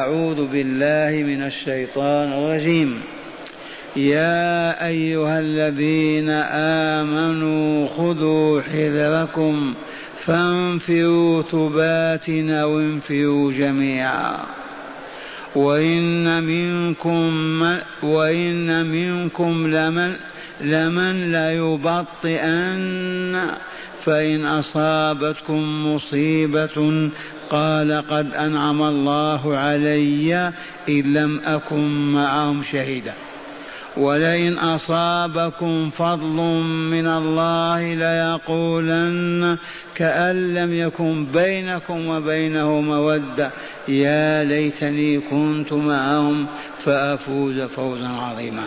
أعوذ بالله من الشيطان الرجيم. يا أيها الذين آمنوا خذوا حذركم فانفروا ثبات أو انفروا جميعا. وإن منكم وإن منكم لمن لمن ليبطئن فإن أصابتكم مصيبة قال قد أنعم الله علي إن لم أكن معهم شهيدا. ولئن أصابكم فضل من الله ليقولن كأن لم يكن بينكم وبينه مودة. يا ليتني كنت معهم فأفوز فوزا عظيما.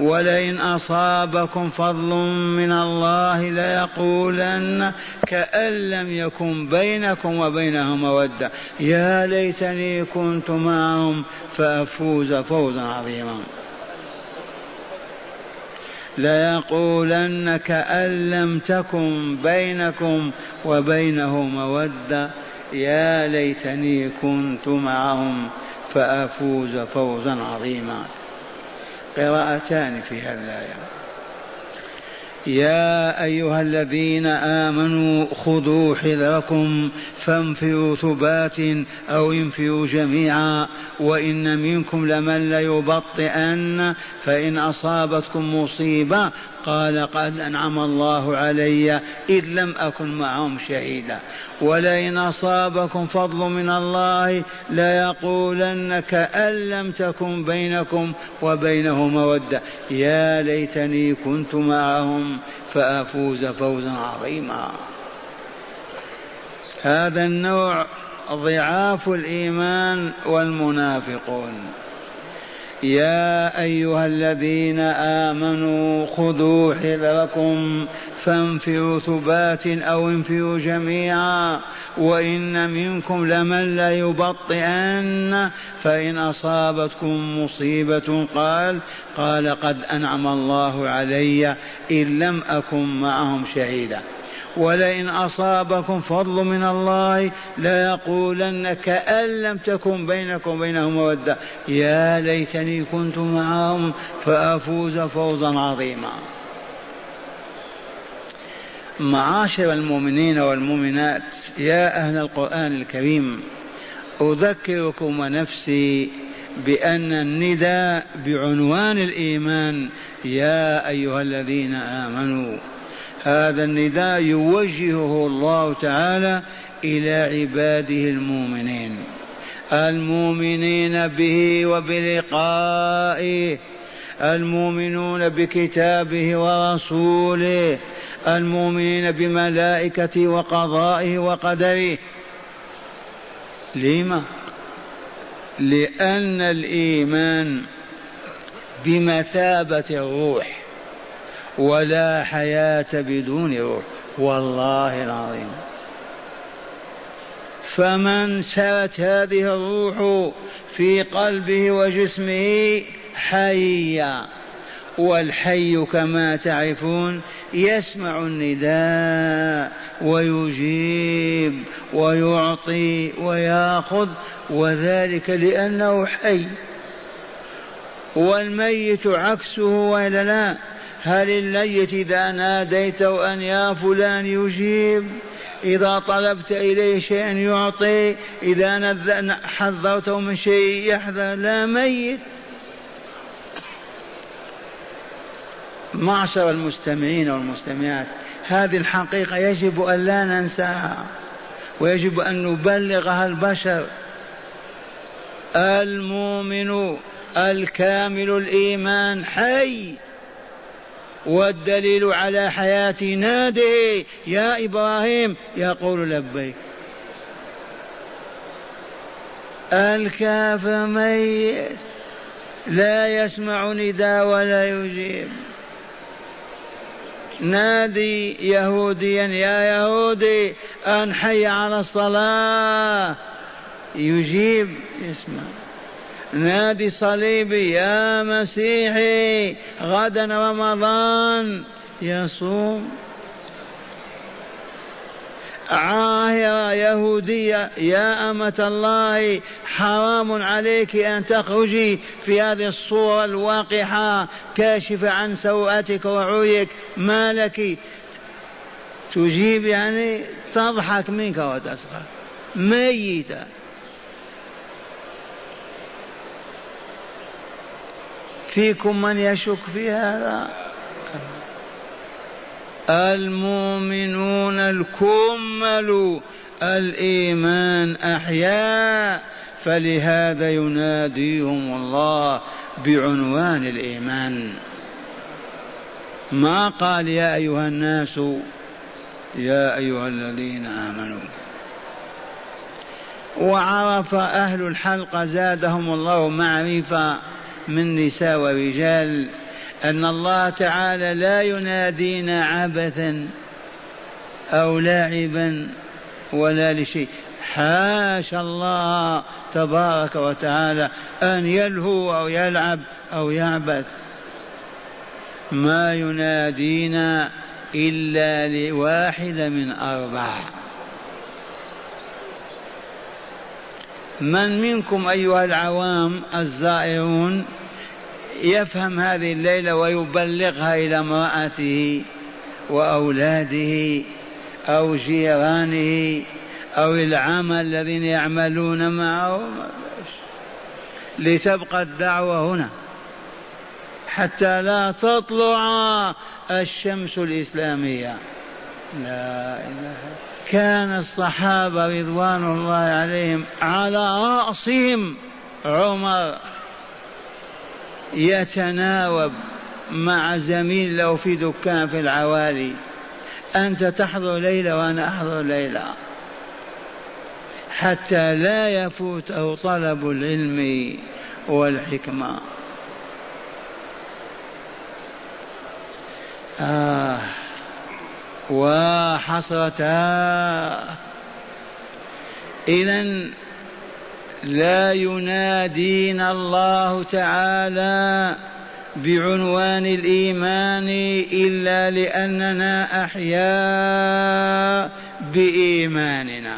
ولئن أصابكم فضل من الله ليقولن كأن لم يكن بينكم وبينهم مودة. يا ليتني كنت معهم فأفوز فوزا عظيما. ليقولن كأن لم تكن بينكم وبينه مودة. يا ليتني كنت معهم فأفوز فوزا عظيما. قراءتان في هذه الآية. يا أيها الذين آمنوا خذوا حذركم فانفروا ثبات أو انفروا جميعا وإن منكم لمن ليبطئن فإن أصابتكم مصيبة قال قد أنعم الله علي إذ لم أكن معهم شهيدا. ولئن أصابكم فضل من الله ليقولن كأن لم تكن بينكم وبينه مودة. يا ليتني كنت معهم فأفوز فوزا عظيما. هذا النوع ضعاف الإيمان والمنافقون. يا أيها الذين آمنوا خذوا حذركم فانفروا ثبات أو انفروا جميعا وإن منكم لمن ليبطئن فإن أصابتكم مصيبة قال قال قد أنعم الله علي إن لم أكن معهم شهيدا. ولئن أصابكم فضل من الله ليقولن كأن لم تكن بينكم وبينهم مودة. يا ليتني كنت معهم فأفوز فوزا عظيما. معاشر المؤمنين والمؤمنات يا أهل القرآن الكريم أذكركم ونفسي بأن النداء بعنوان الإيمان يا أيها الذين آمنوا هذا النداء يوجهه الله تعالى إلى عباده المؤمنين. المؤمنين به وبلقائه. المؤمنون بكتابه ورسوله. المؤمنين بملائكته وقضائه وقدره. لما؟ لأن الإيمان بمثابة الروح. ولا حياة بدون روح. والله العظيم. فمن سرت هذه الروح في قلبه وجسمه حيا. والحي كما تعرفون يسمع النداء ويجيب ويعطي ويأخذ وذلك لأنه حي. والميت عكسه وإلا لا. هل الميت إذا ناديته أن يا فلان يجيب؟ إذا طلبت إليه شيئا يعطي. إذا حذرته من شيء يحذر. لا ميت. معشر المستمعين والمستمعات هذه الحقيقة يجب أن لا ننساها ويجب أن نبلغها البشر. المؤمن الكامل الإيمان حي. والدليل على حياة ناده. يا إبراهيم يقول لبيك. الكافر ميت لا يسمع نداء ولا يجيب. نادي يهوديا يا يهودي أن حي على الصلاة. يجيب اسمع نادي صليبي يا مسيحي غدا رمضان يصوم. عاهرة يهودية يا أمة الله حرام عليك أن تخرجي في هذه الصورة الواقحة كاشفة عن سوءتك وعريك ما لك؟ تجيب يعني تضحك منك وتسخر. ميتة. فيكم من يشك في هذا؟ المؤمنون الكمل الإيمان أحياء فلهذا يناديهم الله بعنوان الإيمان. ما قال يا أيها الناس يا أيها الذين آمنوا وعرف أهل الحلقة زادهم الله معرفة. من نساء ورجال أن الله تعالى لا ينادينا عبثا أو لاعبا ولا لشيء. حاشا الله تبارك وتعالى أن يلهو أو يلعب أو يعبث. ما ينادينا إلا لواحدة من أربع من منكم أيها العوام الزائرون يفهم هذه الليلة ويبلغها إلى امرأته وأولاده أو جيرانه أو العمل الذين يعملون معه لتبقى الدعوة هنا حتى لا تطلع الشمس الإسلامية. لا إله كان الصحابة رضوان الله عليهم على رأسهم عمر يتناوب مع زميل له في دكان في العوالي. أنت تحضر ليلة وأنا أحضر ليلة. حتى لا يفوته طلب العلم والحكمة. آه. وحسرتا إذا لا ينادينا الله تعالى بعنوان الإيمان إلا لأننا أحياء بإيماننا.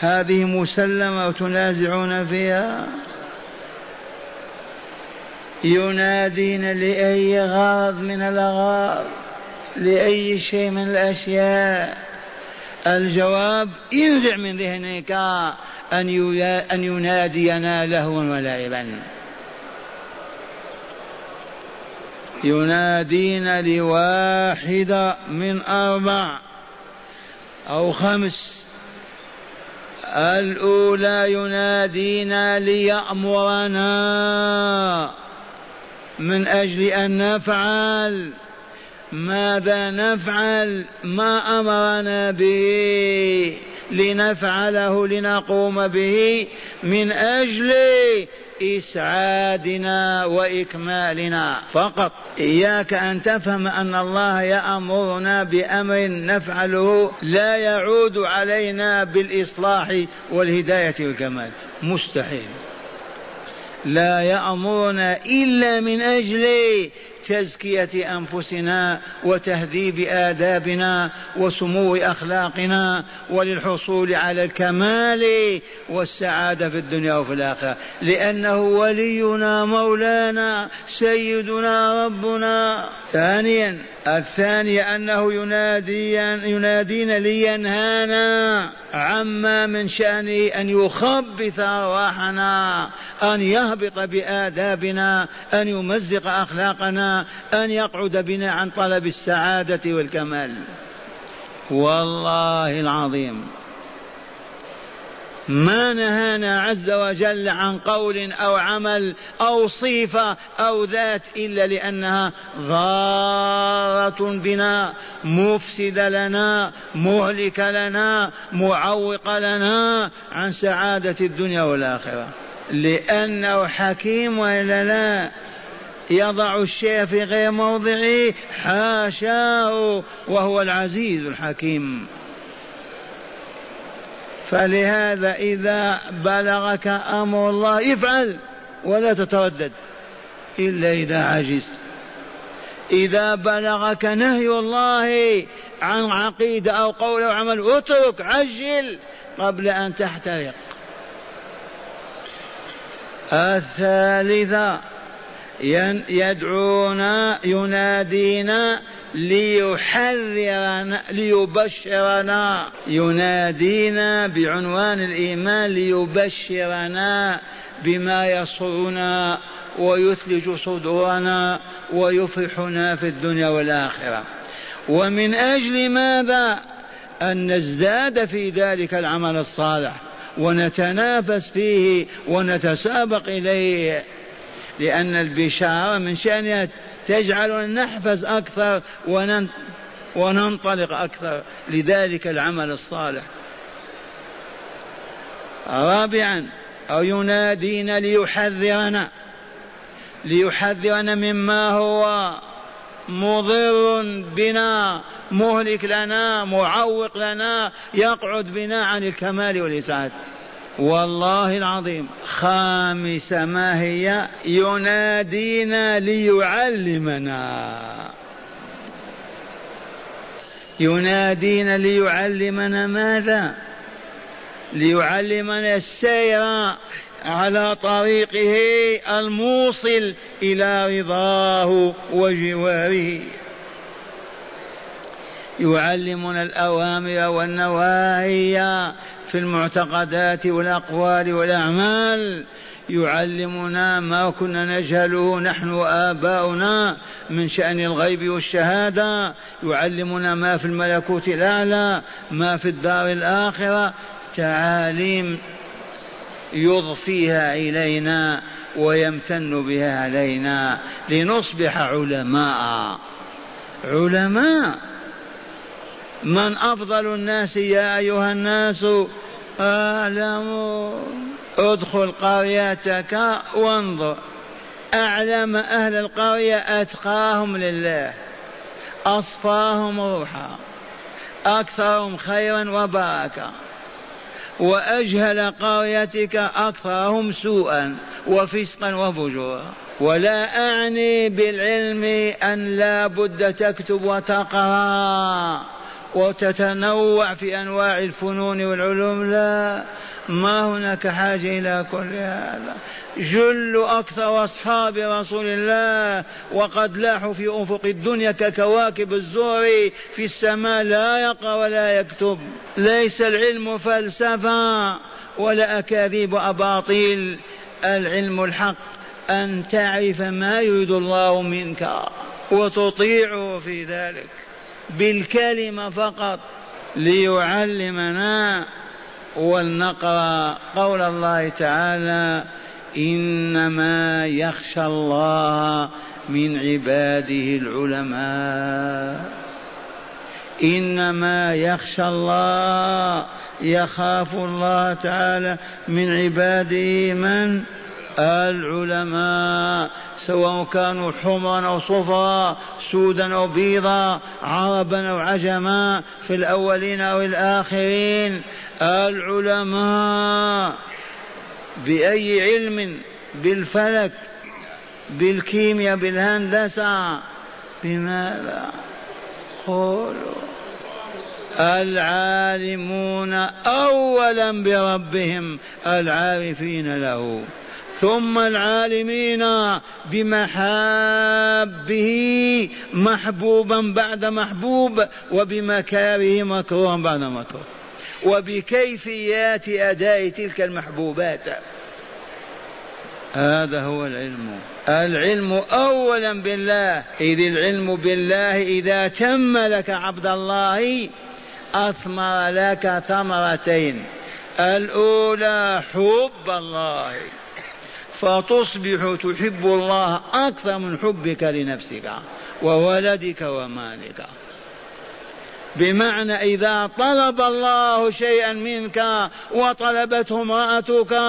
هذه مسلمة وتنازعون فيها؟ ينادينا لأي غرض من الأغراض؟ لأي شيء من الأشياء. الجواب انزع من ذهنك أن أن ينادينا لهوا ولعبا. ينادينا لواحدة من أربع أو خمس. الأولى ينادينا ليأمرنا من أجل أن نفعل. ماذا نفعل؟ ما أمرنا به لنفعله لنقوم به من أجل إسعادنا وإكمالنا. فقط. إياك أن تفهم أن الله يأمرنا بأمر نفعله لا يعود علينا بالإصلاح والهداية والكمال. مستحيل. لا يأمرنا إلا من أجل تزكية أنفسنا وتهذيب آدابنا وسمو أخلاقنا وللحصول على الكمال والسعادة في الدنيا وفي الآخرة. لأنه ولينا مولانا سيدنا ربنا. ثانيا الثاني أنه ينادي ينادينا لينهانا عما من شأنه أن يخبث أرواحنا أن يهبط بآدابنا أن يمزق أخلاقنا. أن يقعد بنا عن طلب السعادة والكمال. والله العظيم. ما نهانا عز وجل عن قول أو عمل أو صفة أو ذات إلا لأنها ضارة بنا مفسده لنا مهلكه لنا معوقه لنا عن سعادة الدنيا والآخرة. لأنه حكيم وإلا لا؟ يضع الشيء في غير موضعه حاشاه وهو العزيز الحكيم. فلهذا إذا بلغك أمر الله افعل ولا تتردد إلا إذا عجزت. إذا بلغك نهي الله عن عقيدة أو قول أو عمل اترك عجل قبل أن تحترق. الثالثة يدعونا ينادينا ليحذرنا ليبشرنا. ينادينا بعنوان الإيمان ليبشرنا بما يسرنا ويثلج صدورنا ويفرحنا في الدنيا والآخرة. ومن أجل ماذا؟ أن نزداد في ذلك العمل الصالح ونتنافس فيه ونتسابق إليه. لأن البشارة من شأنها تجعلنا نحفز أكثر وننطلق أكثر. لذلك العمل الصالح. رابعا أو ينادينا ليحذرنا. ليحذرنا مما هو مضر بنا مهلك لنا معوق لنا يقعد بنا عن الكمال والإسعاد والله العظيم خامس ما هي؟ ينادينا ليعلمنا. ينادينا ليعلمنا ماذا؟ ليعلمنا السير على طريقه الموصل إلى رضاه وجواره. يعلمنا الأوامر والنواهي في المعتقدات والأقوال والأعمال. يعلمنا ما كنا نجهله نحن وآباؤنا من شأن الغيب والشهادة. يعلمنا ما في الملكوت الأعلى ما في الدار الآخرة. تعاليم يضفيها إلينا ويمتن بها علينا. لنصبح علماء. علماء. من أفضل الناس يا أيها الناس؟ اعلموا ادخل قريتك وانظر. أعلم أهل القرية أتقاهم لله. أصفاهم روحا. أكثرهم خيرا وبركة. وأجهل قريتك أكثرهم سوءا وفسقا وفجورا. ولا أعني بالعلم أن لا بد تكتب وتقرأ. وتتنوع في أنواع الفنون والعلوم. لا ما هناك حاجة إلى كل هذا. جل أكثر اصحاب رسول الله وقد لاحوا في افق الدنيا ككواكب الزهر في السماء لا يقرا ولا يكتب. ليس العلم فلسفة ولا أكاذيب أباطيل. العلم الحق أن تعرف ما يريد الله منك وتطيعه في ذلك. بالكلمة فقط ليعلمنا ولنقرأ قول الله تعالى إنما يخشى الله من عباده العلماء. إنما يخشى الله يخاف الله تعالى من عباده من؟ العلماء سواء كانوا حمرا أو صفرا سودا أو بيضا عربا أو عجما في الأولين أو الآخرين. العلماء بأي علم؟ بالفلك بالكيمياء بالهندسة. بماذا؟ قولوا. العالمون أولا بربهم العارفين له. ثم العالمين بمحابه محبوبا بعد محبوب وبمكاره مكروها بعد مكروه. وبكيفيات أداء تلك المحبوبات. هذا هو العلم. العلم اولا بالله. إذ العلم بالله إذا تم لك عبد الله أثمر لك ثمرتين. الأولى حب الله. فتصبح تحب الله أكثر من حبك لنفسك وولدك ومالك. بمعنى إذا طلب الله شيئا منك وطلبته امرأتك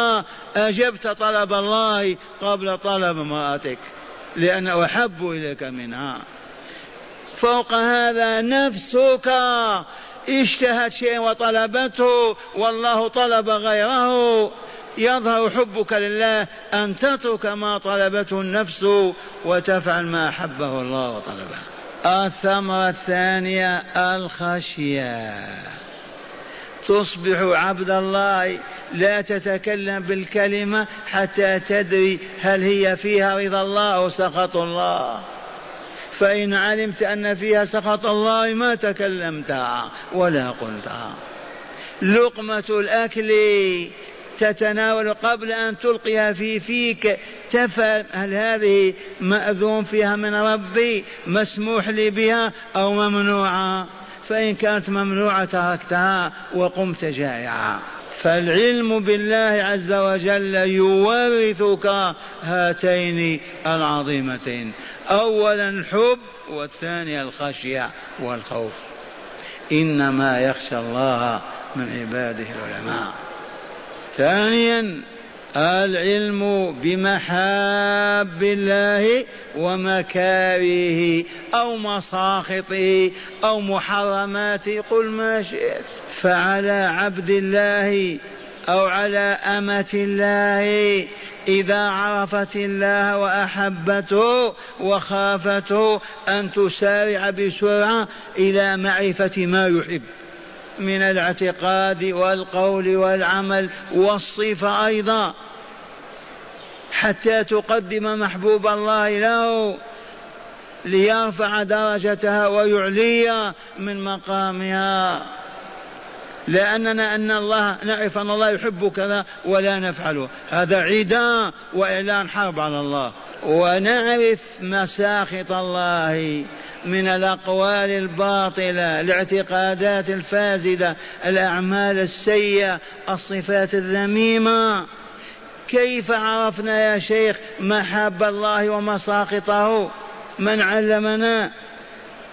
أجبت طلب الله قبل طلب امرأتك لأنه أحب إليك منها. فوق هذا نفسك اشتهت شيء وطلبته والله طلب غيره. يظهر حبك لله أن تترك ما طلبته النفس وتفعل ما أحبه الله وطلبه. الثمرة الثانية الخشية. تصبح عبد الله لا تتكلم بالكلمة حتى تدري هل هي فيها رضا الله أو سخط الله. فإن علمت أن فيها سخط الله ما تكلمتها ولا قلتها. لقمة الأكل تتناول قبل أن تلقيها في فيك. تفهم هل هذه مأذون فيها من ربي مسموح لي بها أو ممنوعة؟ فإن كانت ممنوعة تركتها وقمت جائعا. فالعلم بالله عز وجل يورثك هاتين العظيمتين. اولا الحب والثاني الخشية والخوف. إنما يخشى الله من عباده العلماء. ثانيا العلم بمحاب الله ومكاره أو مساخطه أو محرماته قل ما شئت. فعلى عبد الله أو على أمة الله إذا عرفت الله وأحبته وخافته أن تسارع بسرعة إلى معرفة ما يحب. من الاعتقاد والقول والعمل والصفة أيضا. حتى تقدم محبوب الله له ليرفع درجتها ويعلي من مقامها. لأننا أن الله نعرف أن الله يحب كذا ولا نفعله. هذا عداء وإعلان حرب على الله. ونعرف مساخط الله. من الأقوال الباطلة الاعتقادات الفاسدة الأعمال السيئة الصفات الذميمة. كيف عرفنا يا شيخ محاب الله ومساخطه من علمنا؟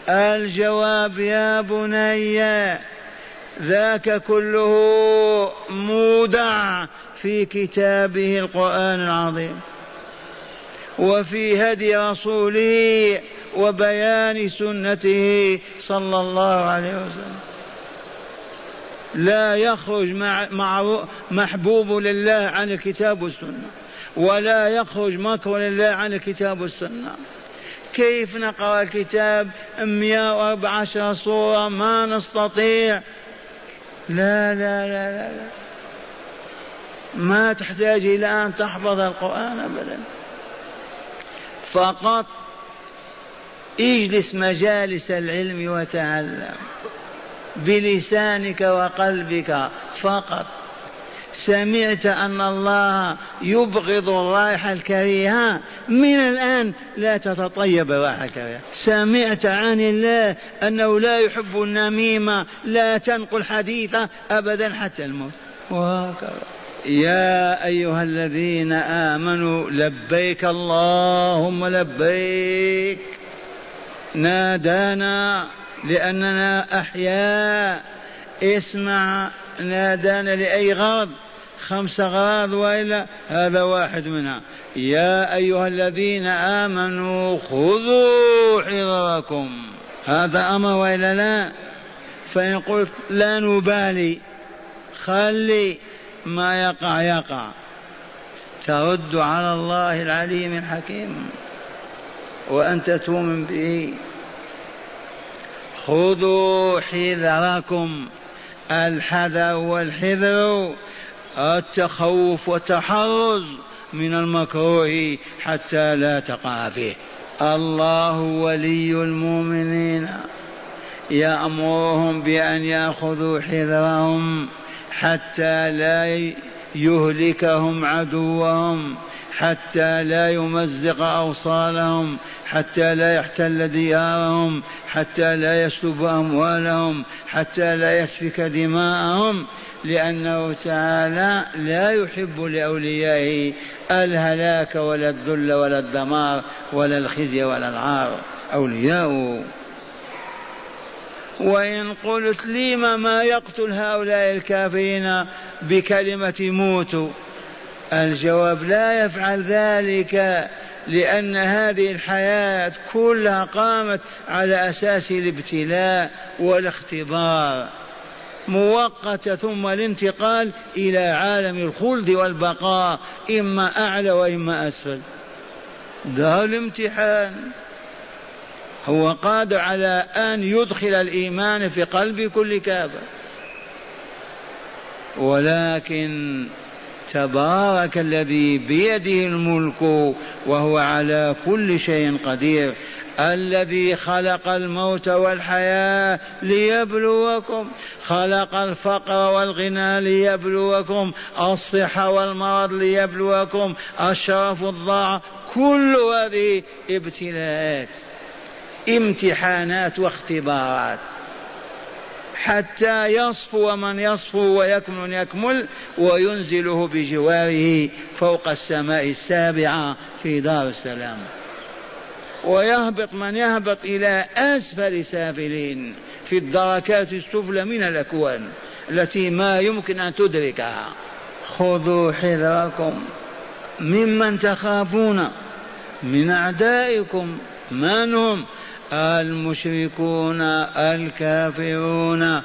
الجواب يا بني ذاك كله مودع في كتابه القرآن العظيم. وفي هدي رسوله وبيان سنته صلى الله عليه وسلم. لا يخرج مع, محبوب لله عن الكتاب والسنة ولا يخرج مكر لله عن الكتاب والسنة. كيف نقرأ الكتاب 114 صورة ما نستطيع. لا لا لا لا, لا. ما تحتاج إلى أن تحفظ القرآن أبدا. فقط اجلس مجالس العلم وتعلم بلسانك وقلبك فقط. سمعت أن الله يبغض الرائحة الكريهة. من الآن لا تتطيب الرائحة الكريهة. سمعت عن الله أنه لا يحب النميمة. لا تنقل حديثه أبدا حتى الموت. وهكذا. يا أيها الذين آمنوا لبيك اللهم لبيك. نادانا لأننا أحياء. اسمع نادانا لأي غرض؟ خمس أغراض وإلا هذا واحد منها. يا أيها الذين آمنوا خذوا حذركم. هذا أمر وإلا لا؟ فإن قلت لا نبالي. خلي ما يقع يقع. ترد على الله العليم الحكيم. وأنت تؤمن به. خذوا حذركم. الحذر والحذر التخوف والتحرز من المكروه حتى لا تقع فيه. الله ولي المؤمنين. يأمرهم بأن يأخذوا حذرهم حتى لا يهلكهم عدوهم. حتى لا يمزق أوصالهم حتى لا يحتل ديارهم حتى لا يسلب أموالهم حتى لا يسفك دماءهم لأنه تعالى لا يحب لأوليائه الهلاك ولا الذل ولا الدمار ولا الخزي ولا العار. أولياؤه. وإن قلت لم ما يقتل هؤلاء الكافرين بكلمة موتوا الجواب لا يفعل ذلك لأن هذه الحياة كلها قامت على أساس الابتلاء والاختبار مؤقتة ثم الانتقال إلى عالم الخلد والبقاء إما أعلى وإما أسفل. دار الامتحان. هو قادر على أن يدخل الإيمان في قلب كل كافر. ولكن تبارك الذي بيده الملك وهو على كل شيء قدير الذي خلق الموت والحياة ليبلوكم خلق الفقر والغنى ليبلوكم الصحة والمرض ليبلوكم الشرف الضاع كل هذه ابتلاءات امتحانات واختبارات. حتى يصفو من يصفو ويكمل يكمل وينزله بجواره فوق السماء السابعة في دار السلام. ويهبط من يهبط إلى أسفل سافلين في الدركات السفلى من الأكوان التي ما يمكن أن تدركها. خذوا حذركم ممن تخافون من أعدائكم. من هم؟ المشركون الكافرون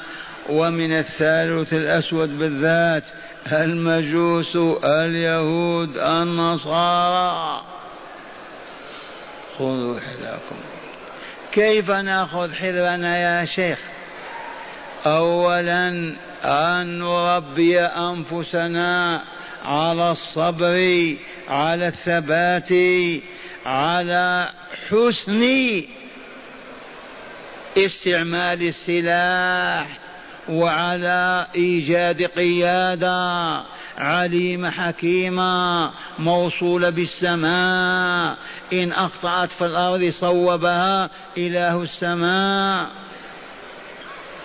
ومن الثالث الأسود بالذات المجوس اليهود النصارى. خذوا حذركم كيف نأخذ حذرنا يا شيخ؟ اولا أن نربي أنفسنا على الصبر على الثبات على حسن استعمال السلاح وعلى إيجاد قيادة عليمة حكيمة موصولة بالسماء. إن أخطأت في الأرض صوبها إله السماء.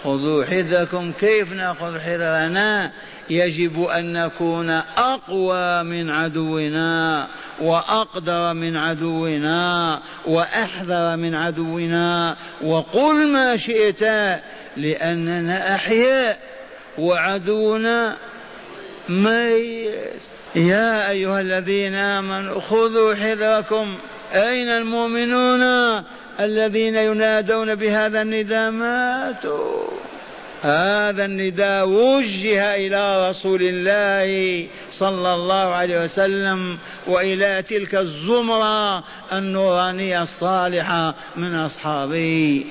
خذوا حذركم كيف نأخذ حذرنا يجب أن نكون أقوى من عدونا وأقدر من عدونا وأحذر من عدونا. وقل ما شئت لأننا أحياء وعدونا ميت. يا أيها الذين آمنوا خذوا حذركم. أين المؤمنون؟ الذين ينادون بهذا النداء ماتوا. هذا النداء وجه إلى رسول الله صلى الله عليه وسلم وإلى تلك الزمرة النورانية الصالحة من أصحابه.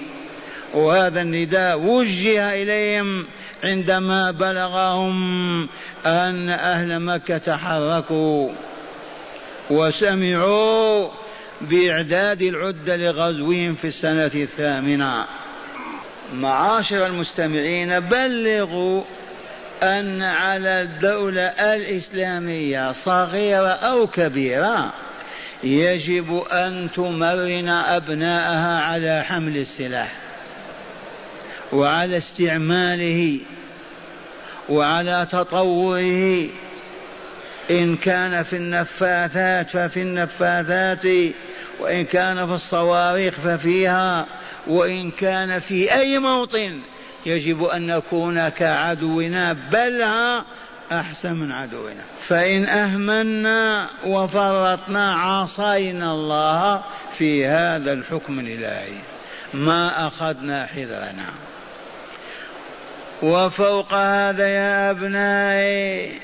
وهذا النداء وجه إليهم عندما بلغهم أن أهل مكة تحركوا وسمعوا بإعداد العده لغزوهم في السنة الثامنة. معاشر المستمعين بلغوا أن على الدولة الإسلامية صغيرة أو كبيرة يجب أن تمرن أبناءها على حمل السلاح وعلى استعماله وعلى تطوره. إن كان في النفاثات ففي النفاثات وإن كان في الصواريخ ففيها وإن كان في أي موطن يجب أن نكون كعدونا بل أحسن من عدونا. فإن أهملنا وفرطنا عصينا الله في هذا الحكم الإلهي. ما أخذنا حذرنا. وفوق هذا يا أبنائي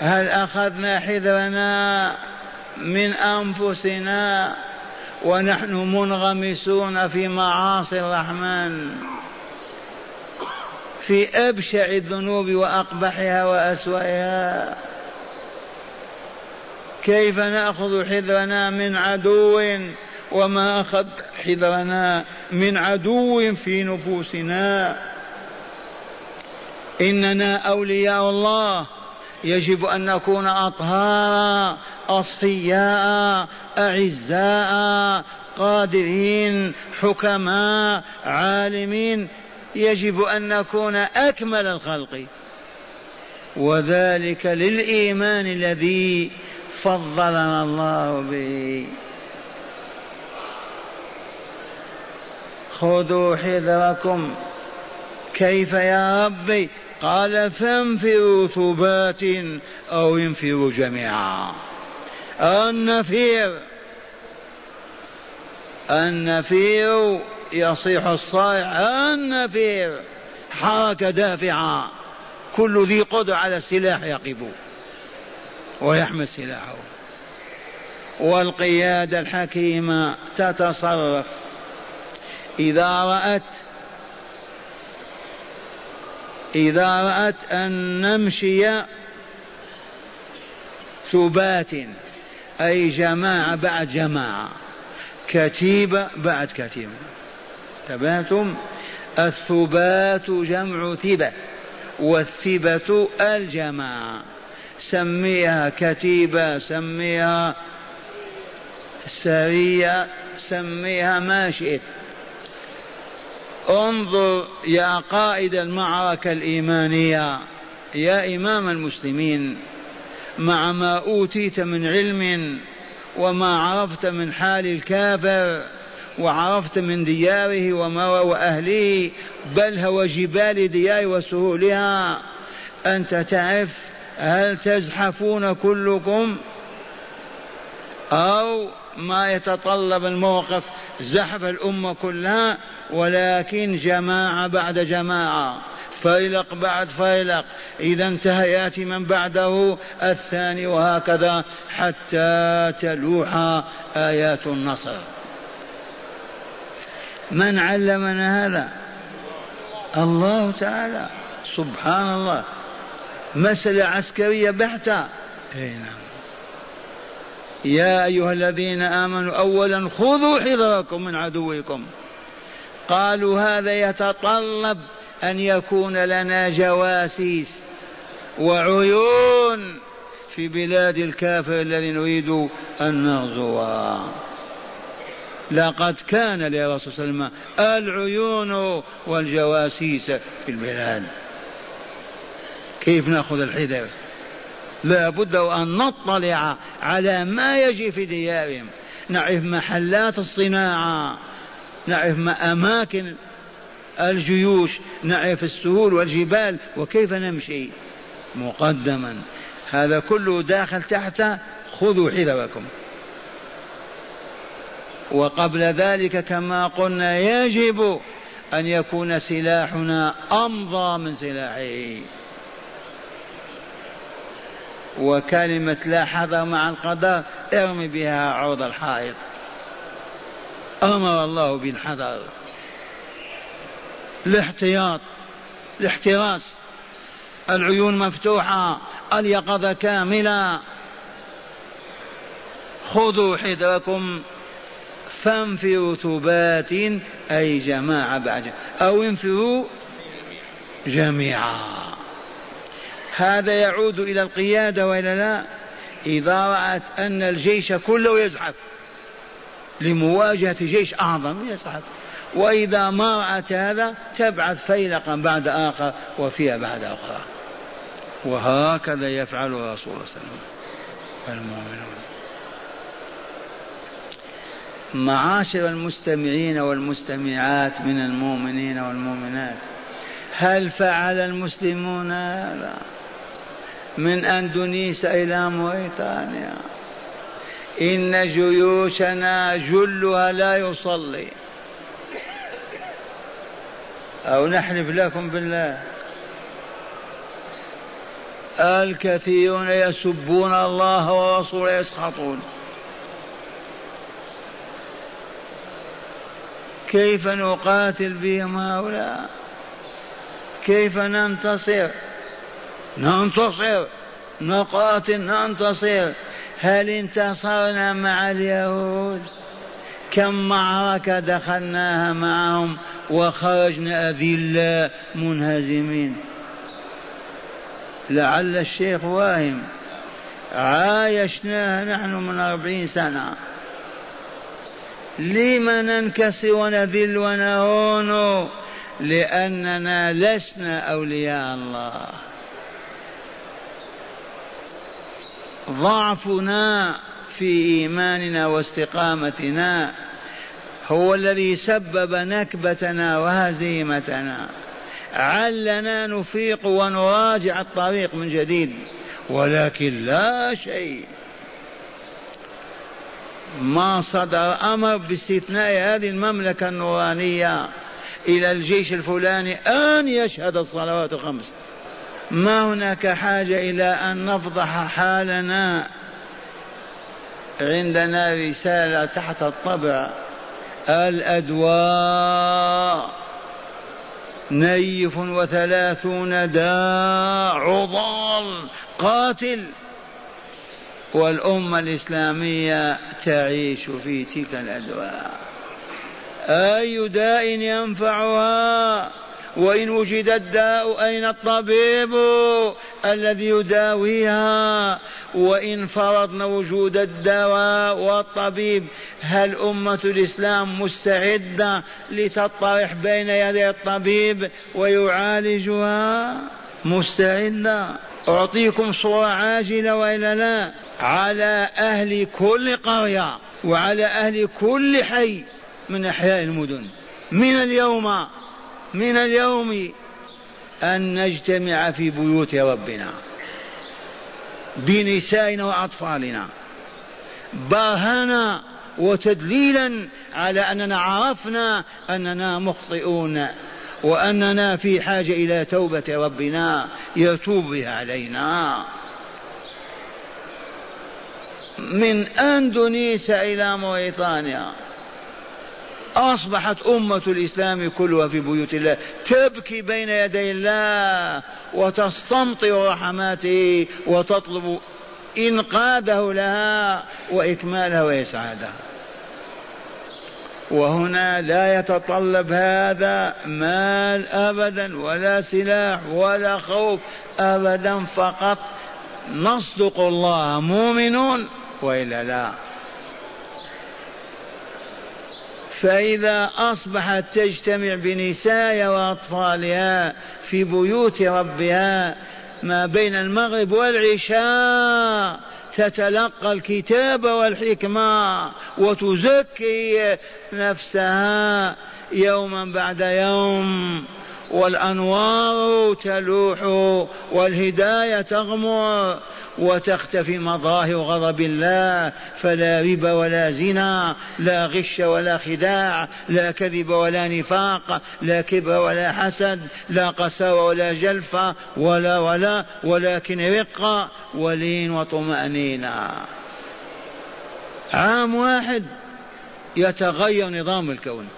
هل أخذنا حذرنا؟ من أنفسنا ونحن منغمسون في معاصي الرحمن في أبشع الذنوب وأقبحها وأسوأها. كيف نأخذ حذرنا من عدو وما أخذ حذرنا من عدو في نفوسنا؟ إننا أولياء الله. يجب أن نكون أطهارا أصفياء أعزاء قادرين حكماء عالمين. يجب أن نكون أكمل الخلق. وذلك للإيمان الذي فضلنا الله به. خذوا حذركم. كيف يا ربي؟ قال فانفروا ثبات أو انفروا جميعا. النفير النفير يصيح الصائع النفير حركة دافعة. كل ذي قدرة على السلاح يقف ويحمل سلاحه والقيادة الحكيمة تتصرف. إذا رأت إذا رأت أن نمشي ثبات أي جماعة بعد جماعة كتيبة بعد كتيبة تبعتم؟ الثبات جمع ثبة والثبة الجماعة. سميها كتيبة سميها سرية سميها ما شئت. انظر يا قائد المعركة الإيمانية يا إمام المسلمين مع ما أوتيت من علم وما عرفت من حال الكافر وعرفت من دياره وأهله بل هو جبال ديار وسهولها. أنت تعرف هل تزحفون كلكم؟ أو ما يتطلب الموقف زحف الأمة كلها ولكن جماعة بعد جماعة. فيلق بعد فيلق. إذا انتهى يأتي من بعده الثاني وهكذا حتى تلوح آيات النصر. من علمنا هذا؟ الله تعالى. سبحان الله. مسألة عسكرية بحتة. أي نعم. يا أيها الذين آمنوا أولا خذوا حذركم من عدوكم. قالوا هذا يتطلب أن يكون لنا جواسيس وعيون في بلاد الكافر الذي نريد أن نغزوها لقد كان لرسول صلى الله عليه وسلم العيون والجواسيس في البلاد. كيف نأخذ الحذر؟ لا بد أن نطلع على ما يجي في ديارهم. نعرف محلات الصناعة نعرف ما أماكن الجيوش نعرف السهول والجبال وكيف نمشي. مقدما. هذا كله داخل تحت خذوا حذركم. وقبل ذلك كما قلنا يجب أن يكون سلاحنا أمضى من سلاحه. وكلمة لا حذر مع القدر ارمي بها عرض الحائط. أمر الله بالحذر. الاحتياط الاحتراس. العيون مفتوحة اليقظة كاملة. خذوا حذركم. فانفروا ثبات أي جماعة بعد. أو انفروا جميعا. هذا يعود إلى القيادة وإلا لا إذا رأت أن الجيش كله يزحف لمواجهة جيش أعظم يزحف وإذا ما رأت هذا تبعث فيلقا بعد آخر وفيها بعد أخرى. وهكذا يفعل رسول صلى الله عليه وسلم. المؤمنون. معاشر المستمعين والمستمعات من المؤمنين والمؤمنات هل فعل المسلمون هذا؟ من أندونيسيا إلى موريتانيا. إن جيوشنا جلها لا يصلي. أو نحلف لكم بالله. الكثيرون يسبون الله ورسوله يسخطون. كيف نقاتل بهم هؤلاء؟ كيف ننتصر؟ ننتصر نقاتل ننتصر. هل انتصرنا مع اليهود؟ كم معركة دخلناها معهم وخرجنا أذلة منهزمين. لعل الشيخ واهم عايشناها نحن من أربعين سنة. لم ننكسر ونذل ونهون؟ لأننا لسنا أولياء الله. ضعفنا في إيماننا واستقامتنا هو الذي سبب نكبتنا وهزيمتنا. علنا نفيق ونراجع الطريق من جديد ولكن لا شيء. ما صدر أمر باستثناء هذه المملكة النورانية إلى الجيش الفلاني أن يشهد الصلوات الخمس. ما هناك حاجة إلى أن نفضح حالنا عندنا رسالة تحت الطبع. الأدواء. نيف وثلاثون داء عضال قاتل. والأمة الإسلامية تعيش في تلك الأدواء. أي داء ينفعها؟ وإن وجد الداء أين الطبيب الذي يداويها؟ وإن فرضنا وجود الدواء والطبيب هل أمة الإسلام مستعدة لتطرح بين يدي الطبيب ويعالجها؟ مستعدة. أعطيكم صورة عاجلة وإلا لا. على أهل كل قرية وعلى أهل كل حي من أحياء المدن. من اليوم من اليوم أن نجتمع في بيوت ربنا بنسائنا وأطفالنا برهنا وتدليلا على أننا عرفنا أننا مخطئون وأننا في حاجة إلى توبة ربنا يتوب بها علينا. من أندونيسيا إلى موريتانيا أصبحت أمة الإسلام كلها في بيوت الله تبكي بين يدي الله وتستمطر رحماته وتطلب إنقاذه لها وإكمالها وإسعادها. وهنا لا يتطلب هذا مال أبدا ولا سلاح ولا خوف أبدا فقط نصدق الله مؤمنون وإلا لا. فإذا أصبحت تجتمع بنسائها وأطفالها في بيوت ربها ما بين المغرب والعشاء تتلقى الكتاب والحكمة وتزكي نفسها يوما بعد يوم. والأنوار تلوح والهداية تغمر وتختفي مظاهر غضب الله فلا ربا ولا زنا لا غش ولا خداع لا كذب ولا نفاق لا كبر ولا حسد لا قساوة ولا جلفة ولا ولا ولكن رقة ولين وطمأنينة. عام واحد يتغير نظام الكون.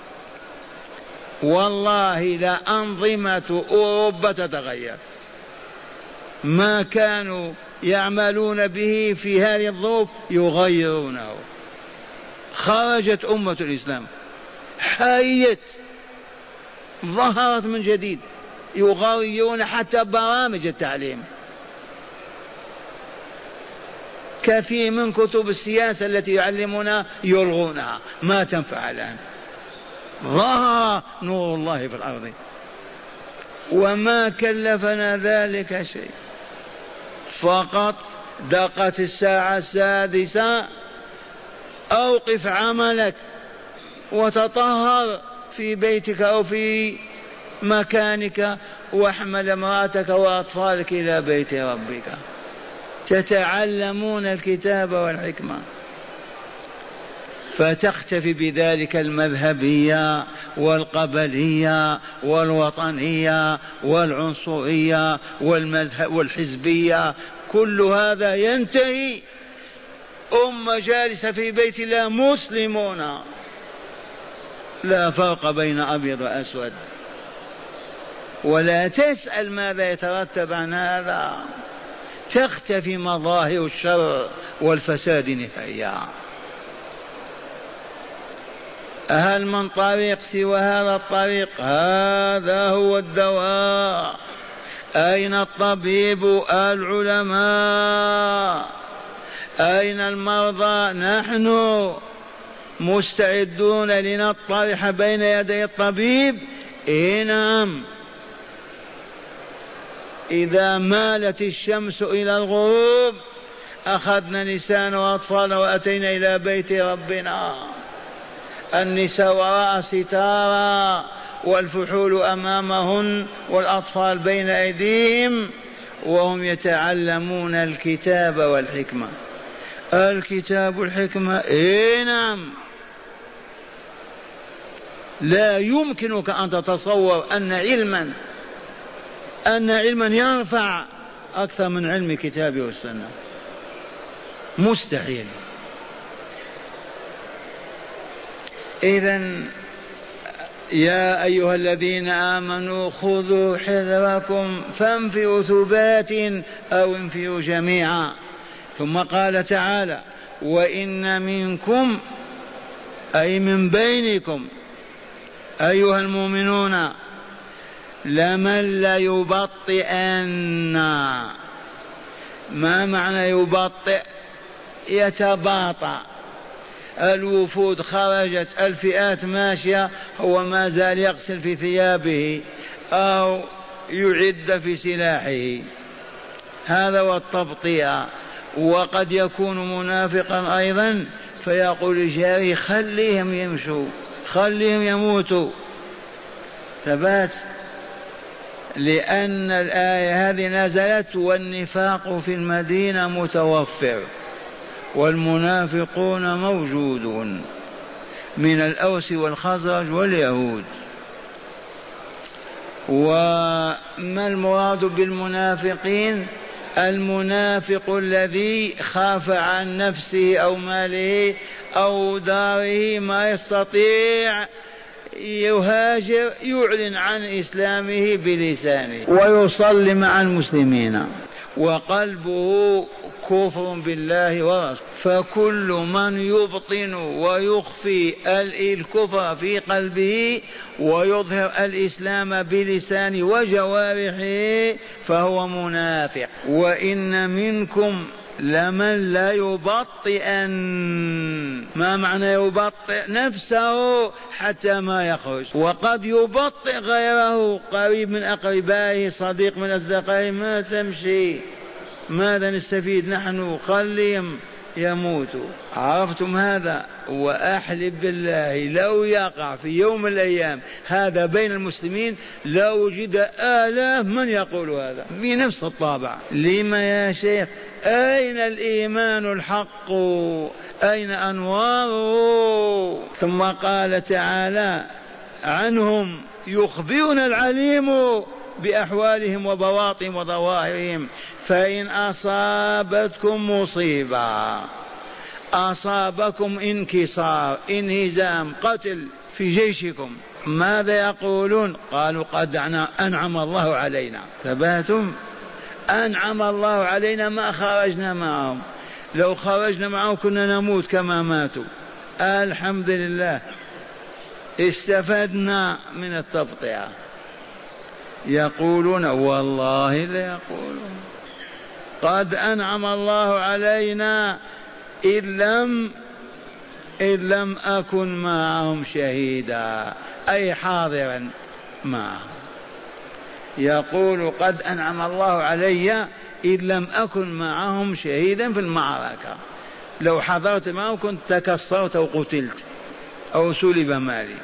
والله لأنظمة أوروبا تتغير. ما كانوا يعملون به في هذه الظروف يغيرونه. خرجت أمة الإسلام حيت ظهرت من جديد يغيرون حتى برامج التعليم. كثير من كتب السياسة التي يعلمنا يلغونها. ما تنفع الآن. ظهر نور الله في الأرض. وما كلفنا ذلك شيء. فقط دقت الساعة السادسة أوقف عملك وتطهر في بيتك أو في مكانك واحمل امرأتك وأطفالك إلى بيت ربك. تتعلمون الكتاب والحكمة. فتختفي بذلك المذهبية والقبلية والوطنية والعنصرية والمذهب والحزبية. كل هذا ينتهي. أمة جالسة في بيت الله مسلمون. لا فرق بين أبيض وأسود. ولا تسأل ماذا يترتب عن هذا. تختفي مظاهر الشر والفساد نهائيا. هل من طريق سوى هذا الطريق؟ هذا هو الدواء. أين الطبيب العلماء؟ أين المرضى؟ نحن مستعدون لنطرح بين يدي الطبيب. إيه نعم. إذا مالت الشمس إلى الغروب أخذنا نساء وأطفال وأتينا إلى بيت ربنا. النساء وراء ستارا والفحول أمامهن والأطفال بين أيديهم وهم يتعلمون الكتاب والحكمة. الكتاب الحكمة إيه نعم. لا يمكنك أن تتصور أن علما أن علما يرفع أكثر من علم الكتاب والسنة. مستحيل. إذا يا أيها الذين آمنوا خذوا حذركم فانفروا ثبات أو انفروا جميعا. ثم قال تعالى وإن منكم أي من بينكم أيها المؤمنون لمن ليبطئن ما معنى يبطئ؟ يتباطأ. الوفود خرجت الفئات ماشية هو ما زال يغسل في ثيابه أو يعد في سلاحه. هذا هو التبطئة وقد يكون منافقا أيضا فيقول لجاره خليهم يمشوا خليهم يموتوا. ثبات لأن الآية هذه نزلت والنفاق في المدينة متوفر. والمنافقون موجودون من الأوس والخزرج واليهود. وما المراد بالمنافقين؟ المنافق الذي خاف عن نفسه أو ماله أو داره ما يستطيع يهاجر يعلن عن إسلامه بلسانه ويصلي مع المسلمين. وقلبه كفر بالله ورسوله. فكل من يبطن ويخفي الكفر في قلبه ويظهر الإسلام بلسانه وجوارحه فهو منافق. وإن منكم لمن لا يبطئن. ما معنى يبطئ نفسه حتى ما يخرج؟ وقد يبطئ غيره قريب من أقربائه صديق من أصدقائه ما تمشي. ماذا نستفيد نحن؟ خليهم. يموتوا عرفتم هذا؟ وأحلف بالله لو يقع في يوم من الأيام هذا بين المسلمين لوجد آلاف من يقول هذا. بنفس الطابع. لما يا شيخ؟ أين الإيمان الحق؟ أين أنواره؟ ثم قال تعالى عنهم يخبرنا العليم بأحوالهم وبواطنهم وظواهرهم فإن أصابتكم مصيبة أصابكم انكسار انهزام قتل في جيشكم ماذا يقولون؟ قالوا قد أنعم الله علينا. ثباتم أنعم الله علينا ما خرجنا معهم. لو خرجنا معهم كنا نموت كما ماتوا. الحمد لله. استفدنا من التبطئة يقولون والله لا يقولون. قد أنعم الله علينا إذ لم إذ لم أكن معهم شهيدا. أي حاضرا معهم. يقول قد أنعم الله علي إذ لم أكن معهم شهيدا في المعركة. لو حضرت معهم كنت تكسرت أو قتلت أو سلب مالي.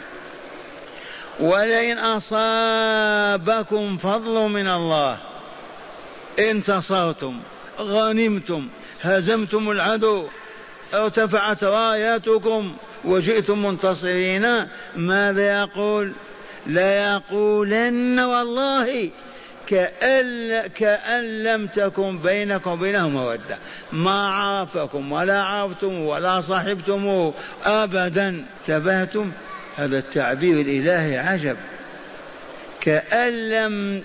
ولئن أصابكم فضل من الله انتصرتم غنمتم هزمتم العدو ارتفعت راياتكم وجئتم منتصرين ماذا يقول؟ ليقولن والله كأن, كأن لم تكن بينكم وبينه مودة ما عرفكم ولا عرفتم ولا صاحبتم أبدا تبهتم هذا التعبير الإلهي عجب. كأن لم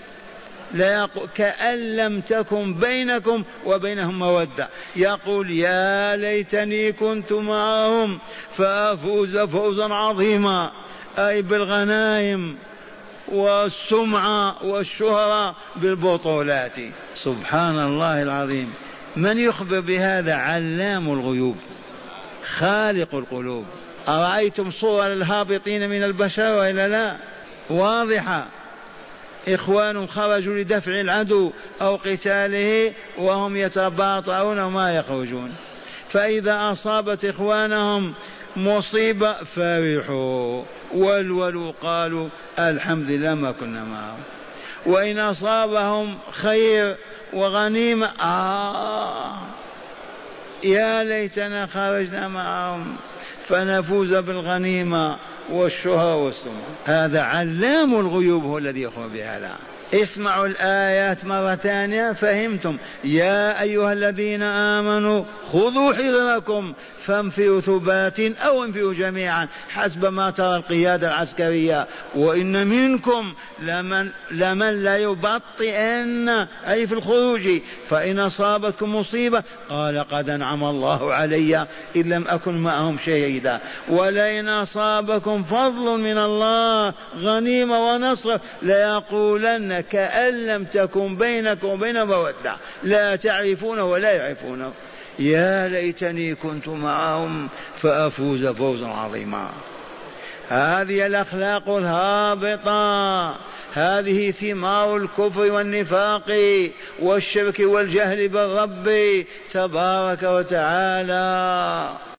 لا يقول كأن لم تكن بينكم وبينهم مودة. يقول يا ليتني كنت معهم فأفوز فوزا عظيما. أي بالغنائم والسمعة والشهرة بالبطولات. سبحان الله العظيم. من يخبر بهذا علام الغيوب؟ خالق القلوب. أرأيتم صور الهابطين من البشر وإلا لا؟ واضحة. إخوان خرجوا لدفع العدو أو قتاله وهم يتباطؤون وما يخرجون. فإذا أصابت إخوانهم مصيبة فرحوا. ولولوا قالوا الحمد لله ما كنا معهم. وإن أصابهم خير وغنيمة آه يا ليتنا خرجنا معهم. فنفوز بالغنيمة والشهى والسمع هذا علام الغيوب هو الذي يخبر بهذا. اسمعوا الآيات مرة ثانية فهمتم. يا أيها الذين آمنوا خذوا حذركم فانفروا ثبات أو انفروا جميعا حسب ما ترى القيادة العسكرية. وإن منكم لمن, لمن لا يبطئن أي في الخروج فإن أصابتكم مصيبة قال قد أنعم الله علي إن لم أكن معهم شهيدا. ولئن أصابكم فضل من الله غنيمة ونصر ليقولن كأن لم تكن بينكم وبين مودة. لا تعرفون ولا يعرفونه يا ليتني كنت معهم فأفوز فوزا عظيما. هذه الأخلاق الهابطة. هذه ثمار الكفر والنفاق والشرك والجهل بالرب تبارك وتعالى.